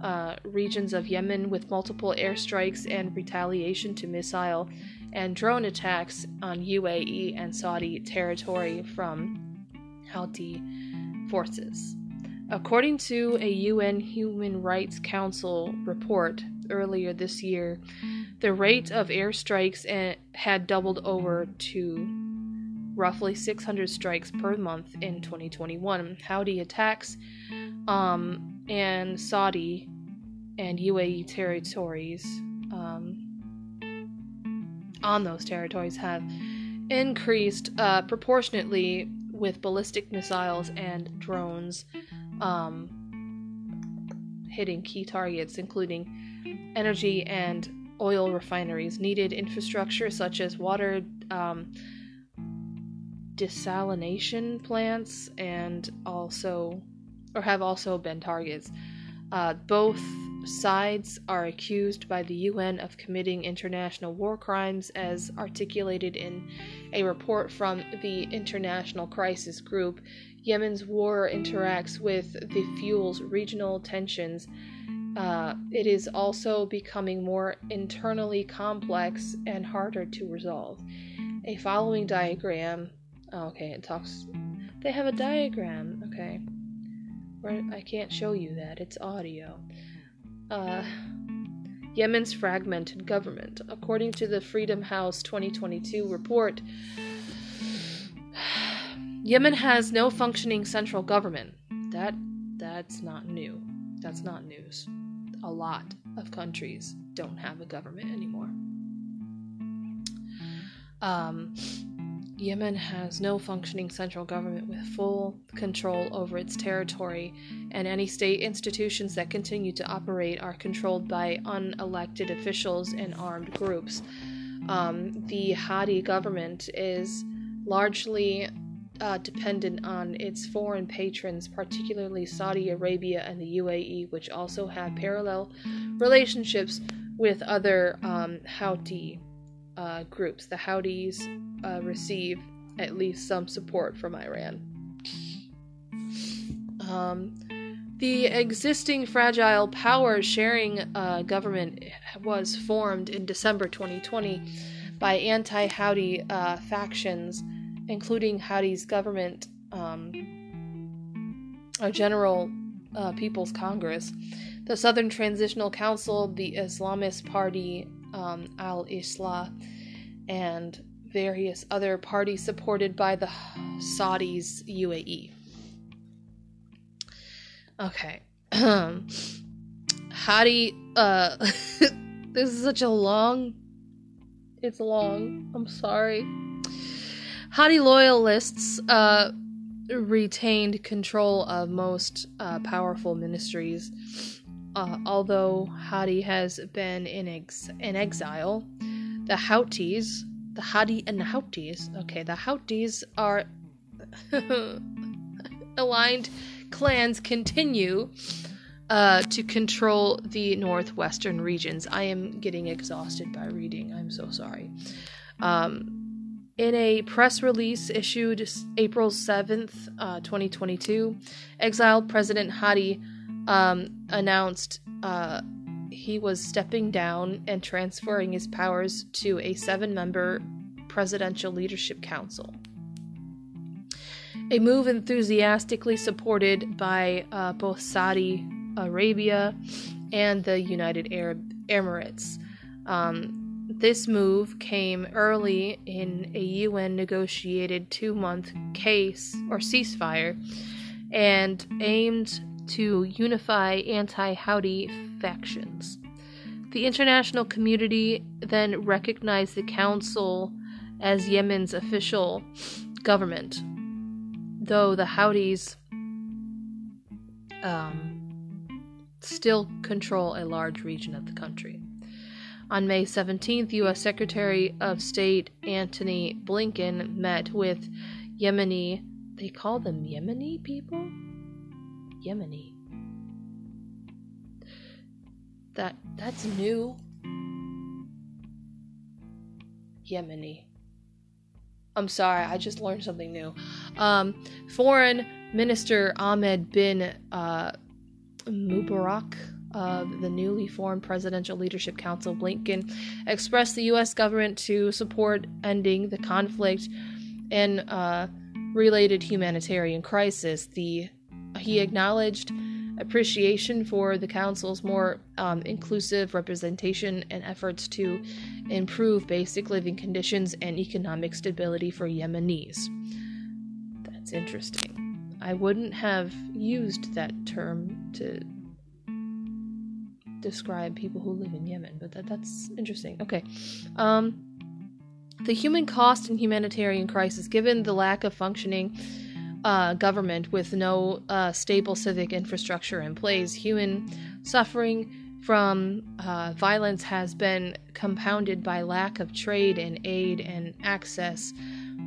uh, regions of Yemen with multiple airstrikes and retaliation to missile and drone attacks on UAE and Saudi territory from Houthi forces. According to a UN Human Rights Council report earlier this year, the rate of airstrikes eh, had doubled over to roughly 600 strikes per month in 2021. Houthi attacks um, and Saudi and UAE territories um, on those territories have increased uh, proportionately with ballistic missiles and drones um, hitting key targets, including energy and oil refineries, needed infrastructure such as water um, desalination plants, and also, or have also been targets. Uh, both sides are accused by the UN of committing international war crimes, as articulated in a report from the International Crisis Group. Yemen's war interacts with the fuel's regional tensions. Uh, it is also becoming more internally complex and harder to resolve. A following diagram. Oh, okay, it talks. They have a diagram. Okay. I can't show you that. It's audio uh, Yemen's fragmented government. According to the Freedom House 2022 report, Yemen has no functioning central government. That that's not new. That's not news. A lot of countries don't have a government anymore. Um, Yemen has no functioning central government with full control over its territory, and any state institutions that continue to operate are controlled by unelected officials and armed groups. Um, the Hadi government is largely uh, dependent on its foreign patrons, particularly Saudi Arabia and the UAE, which also have parallel relationships with other um, Houthi uh, groups. The Houthis uh, receive at least some support from Iran. Um, the existing fragile power sharing uh, government was formed in December 2020 by anti Houthi uh, factions, including Houthis government, um, a General uh, People's Congress, the Southern Transitional Council, the Islamist Party um, Al Islah, and various other parties supported by the Saudis UAE. Okay. Hadi uh this is such a long it's long. I'm sorry. Hadi loyalists uh retained control of most uh, powerful ministries. Uh, although Hadi has been in, ex- in exile, the Houthis, the Hadi and the Houthis, okay, the Houthis are aligned clans continue uh, to control the northwestern regions. I am getting exhausted by reading. I'm so sorry. Um, in a press release issued April 7th, uh, 2022, exiled President Hadi um, announced uh, he was stepping down and transferring his powers to a seven member presidential leadership council. A move enthusiastically supported by uh, both Saudi Arabia and the United Arab Emirates. Um, this move came early in a UN negotiated two month case or ceasefire and aimed to unify anti Houthi factions. The international community then recognized the council as Yemen's official government, though the Houthis um, still control a large region of the country. On May 17th, U.S. Secretary of State Antony Blinken met with Yemeni, they call them Yemeni people? Yemeni. That that's new. Yemeni. I'm sorry, I just learned something new. Um, Foreign Minister Ahmed bin uh, Mubarak of the newly formed Presidential Leadership Council, Blinken, expressed the U.S. government to support ending the conflict and uh, related humanitarian crisis. The he acknowledged appreciation for the council's more um, inclusive representation and efforts to improve basic living conditions and economic stability for Yemenis. That's interesting. I wouldn't have used that term to describe people who live in Yemen, but that, that's interesting. Okay. Um, the human cost and humanitarian crisis, given the lack of functioning uh, government with no uh, stable civic infrastructure in place, human suffering from uh, violence has been compounded by lack of trade and aid and access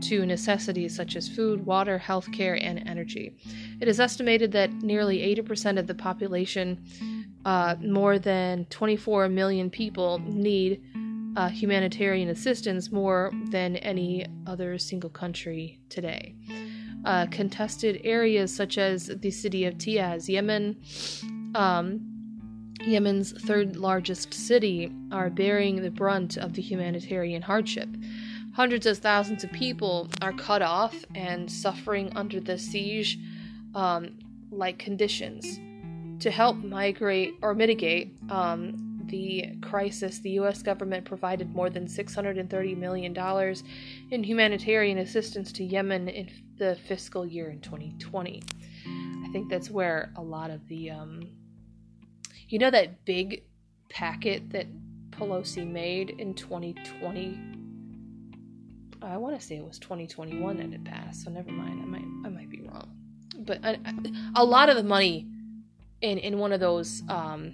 to necessities such as food, water, healthcare, and energy. It is estimated that nearly 80% of the population uh, more than 24 million people need uh, humanitarian assistance more than any other single country today. Uh, contested areas such as the city of Tiaz, Yemen, um, Yemen's third largest city, are bearing the brunt of the humanitarian hardship. Hundreds of thousands of people are cut off and suffering under the siege um, like conditions to help migrate or mitigate um, the crisis, the U.S. government provided more than $630 million in humanitarian assistance to Yemen in the fiscal year in 2020. I think that's where a lot of the, um, you know, that big packet that Pelosi made in 2020. I want to say it was 2021 that it passed, so never mind. I might I might be wrong, but I, I, a lot of the money in in one of those um,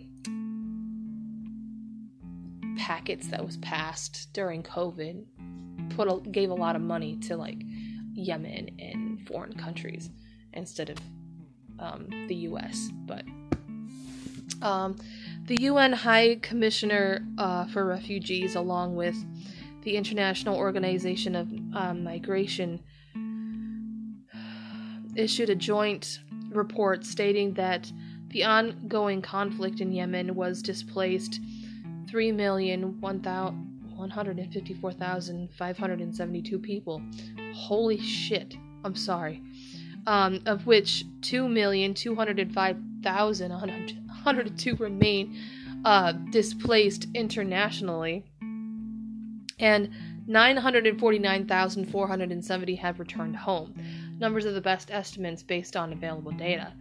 packets that was passed during COVID, put a, gave a lot of money to like Yemen and foreign countries instead of um, the U.S. But um, the UN High Commissioner uh, for Refugees, along with the International Organization of um, Migration, issued a joint report stating that the ongoing conflict in Yemen was displaced 3,154,572 people. Holy shit. I'm sorry. Um, of which 2,205,102 remain uh, displaced internationally, and 949,470 have returned home. Numbers are the best estimates based on available data.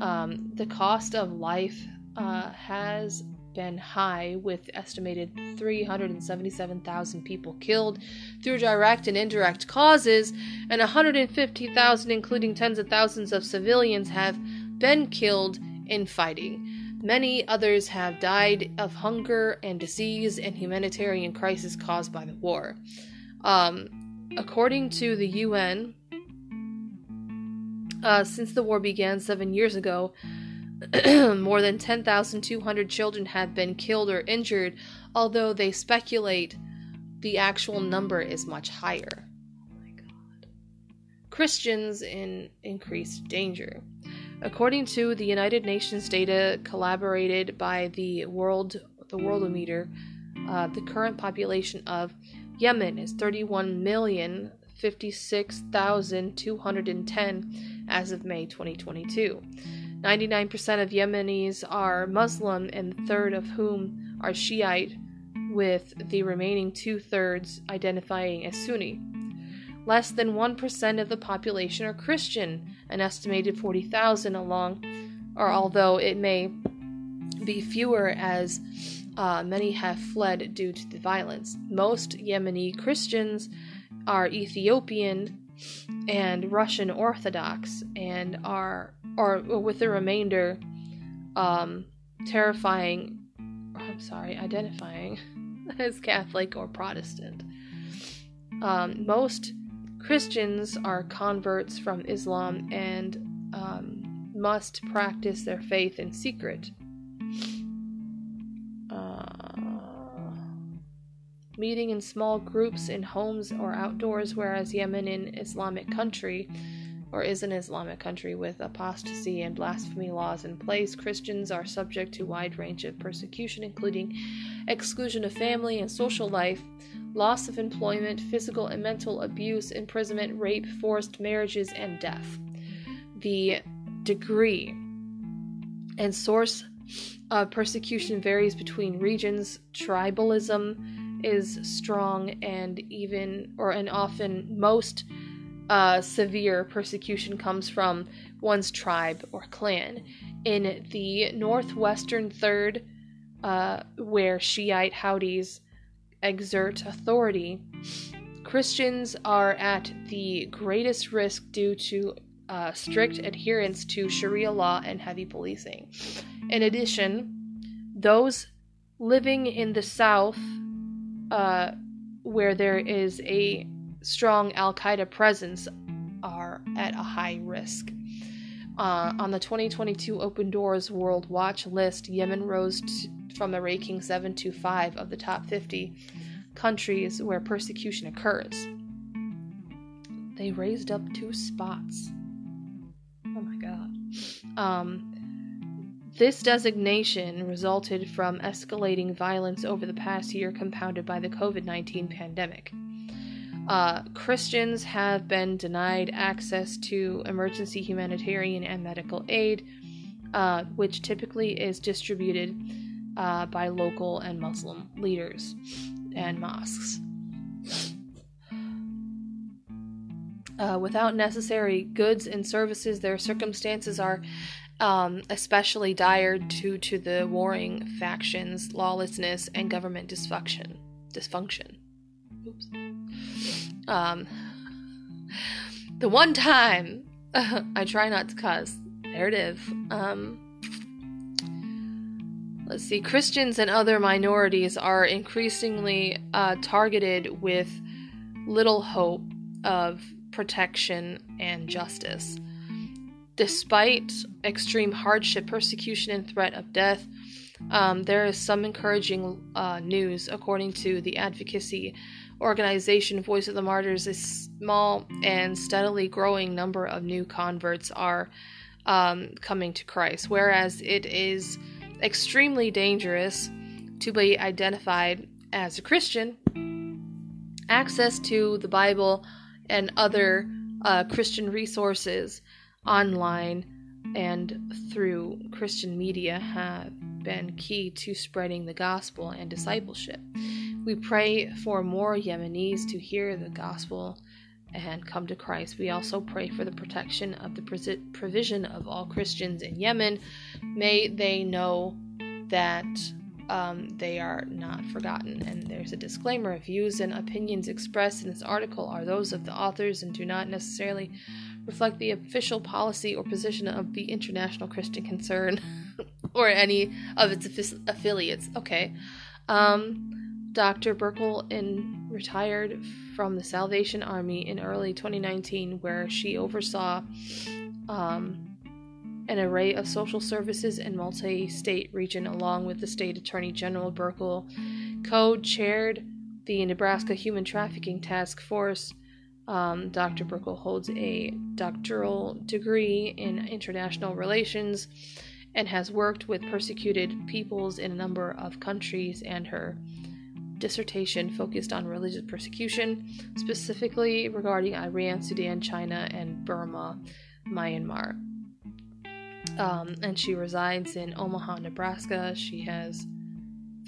Um, the cost of life uh, has been high, with estimated 377,000 people killed through direct and indirect causes, and 150,000, including tens of thousands of civilians, have been killed in fighting. Many others have died of hunger and disease and humanitarian crisis caused by the war. Um, according to the UN, uh, since the war began seven years ago, more than 10,200 children have been killed or injured, although they speculate the actual number is much higher. Oh. Christians in increased danger. According to the United Nations data collaborated by the World the Worldometer, uh, the current population of Yemen is 31 million 56,210 as of May 2022. 99% of Yemenis are Muslim, and a third of whom are Shiite, with the remaining two thirds identifying as Sunni. Less than 1% of the population are Christian, an estimated 40,000 along, or although it may be fewer as uh, many have fled due to the violence. Most Yemeni Christians are Ethiopian and Russian Orthodox and are or with the remainder um terrifying I'm sorry, identifying as Catholic or Protestant. Um, most Christians are converts from Islam and um, must practice their faith in secret. Meeting in small groups in homes or outdoors, whereas Yemen in Islamic country or is an Islamic country with apostasy and blasphemy laws in place, Christians are subject to wide range of persecution, including exclusion of family and social life, loss of employment, physical and mental abuse, imprisonment, rape, forced marriages, and death. The degree and source of persecution varies between regions. Tribalism is strong, and even, or and often most uh, severe persecution comes from one's tribe or clan. In the northwestern third, uh, where Shiite Houthis exert authority, Christians are at the greatest risk due to uh, strict adherence to Sharia law and heavy policing. In addition, those living in the south, uh, where there is a strong Al Qaeda presence, are at a high risk. Uh, on the 2022 Open Doors World Watch list, Yemen rose t- from the ranking 7 to 5 of the top 50 countries where persecution occurs. They raised up two spots. Oh my god. Um, this designation resulted from escalating violence over the past year, compounded by the COVID 19 pandemic. Uh, Christians have been denied access to emergency humanitarian and medical aid, uh, which typically is distributed uh, by local and Muslim leaders and mosques. Uh, without necessary goods and services, their circumstances are um, especially dire due to the warring factions, lawlessness, and government dysfunction. Dysfunction. Oops. Um, the one time I try not to cuss. There it is. Um, let's see. Christians and other minorities are increasingly uh, targeted with little hope of protection and justice. Despite extreme hardship, persecution, and threat of death, um, there is some encouraging uh, news according to the advocacy organization Voice of the Martyrs, a small and steadily growing number of new converts are um, coming to Christ, whereas it is extremely dangerous to be identified as a Christian. Access to the Bible and other uh, Christian resources online and through Christian media have been key to spreading the gospel and discipleship. We pray for more Yemenis to hear the gospel and come to Christ. We also pray for the protection of the provision of all Christians in Yemen. May they know that um, they are not forgotten. And there's a disclaimer views and opinions expressed in this article are those of the authors and do not necessarily reflect the official policy or position of the International Christian Concern or any of its affiliates. Okay. Um, Dr. Burkle in, retired from the Salvation Army in early 2019, where she oversaw um, an array of social services in multi-state region, along with the state attorney general. Burkle co-chaired the Nebraska Human Trafficking Task Force. Um, Dr. Burkle holds a doctoral degree in international relations and has worked with persecuted peoples in a number of countries and her dissertation focused on religious persecution, specifically regarding Iran, Sudan, China, and Burma, Myanmar. Um, and she resides in Omaha, Nebraska. She has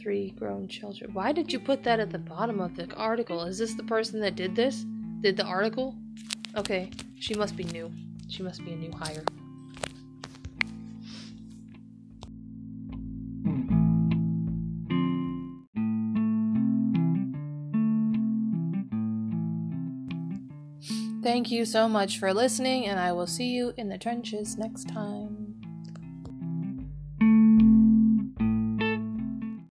three grown children. Why did you put that at the bottom of the article? Is this the person that did this? Did the article? Okay, she must be new. She must be a new hire. Thank you so much for listening, and I will see you in the trenches next time.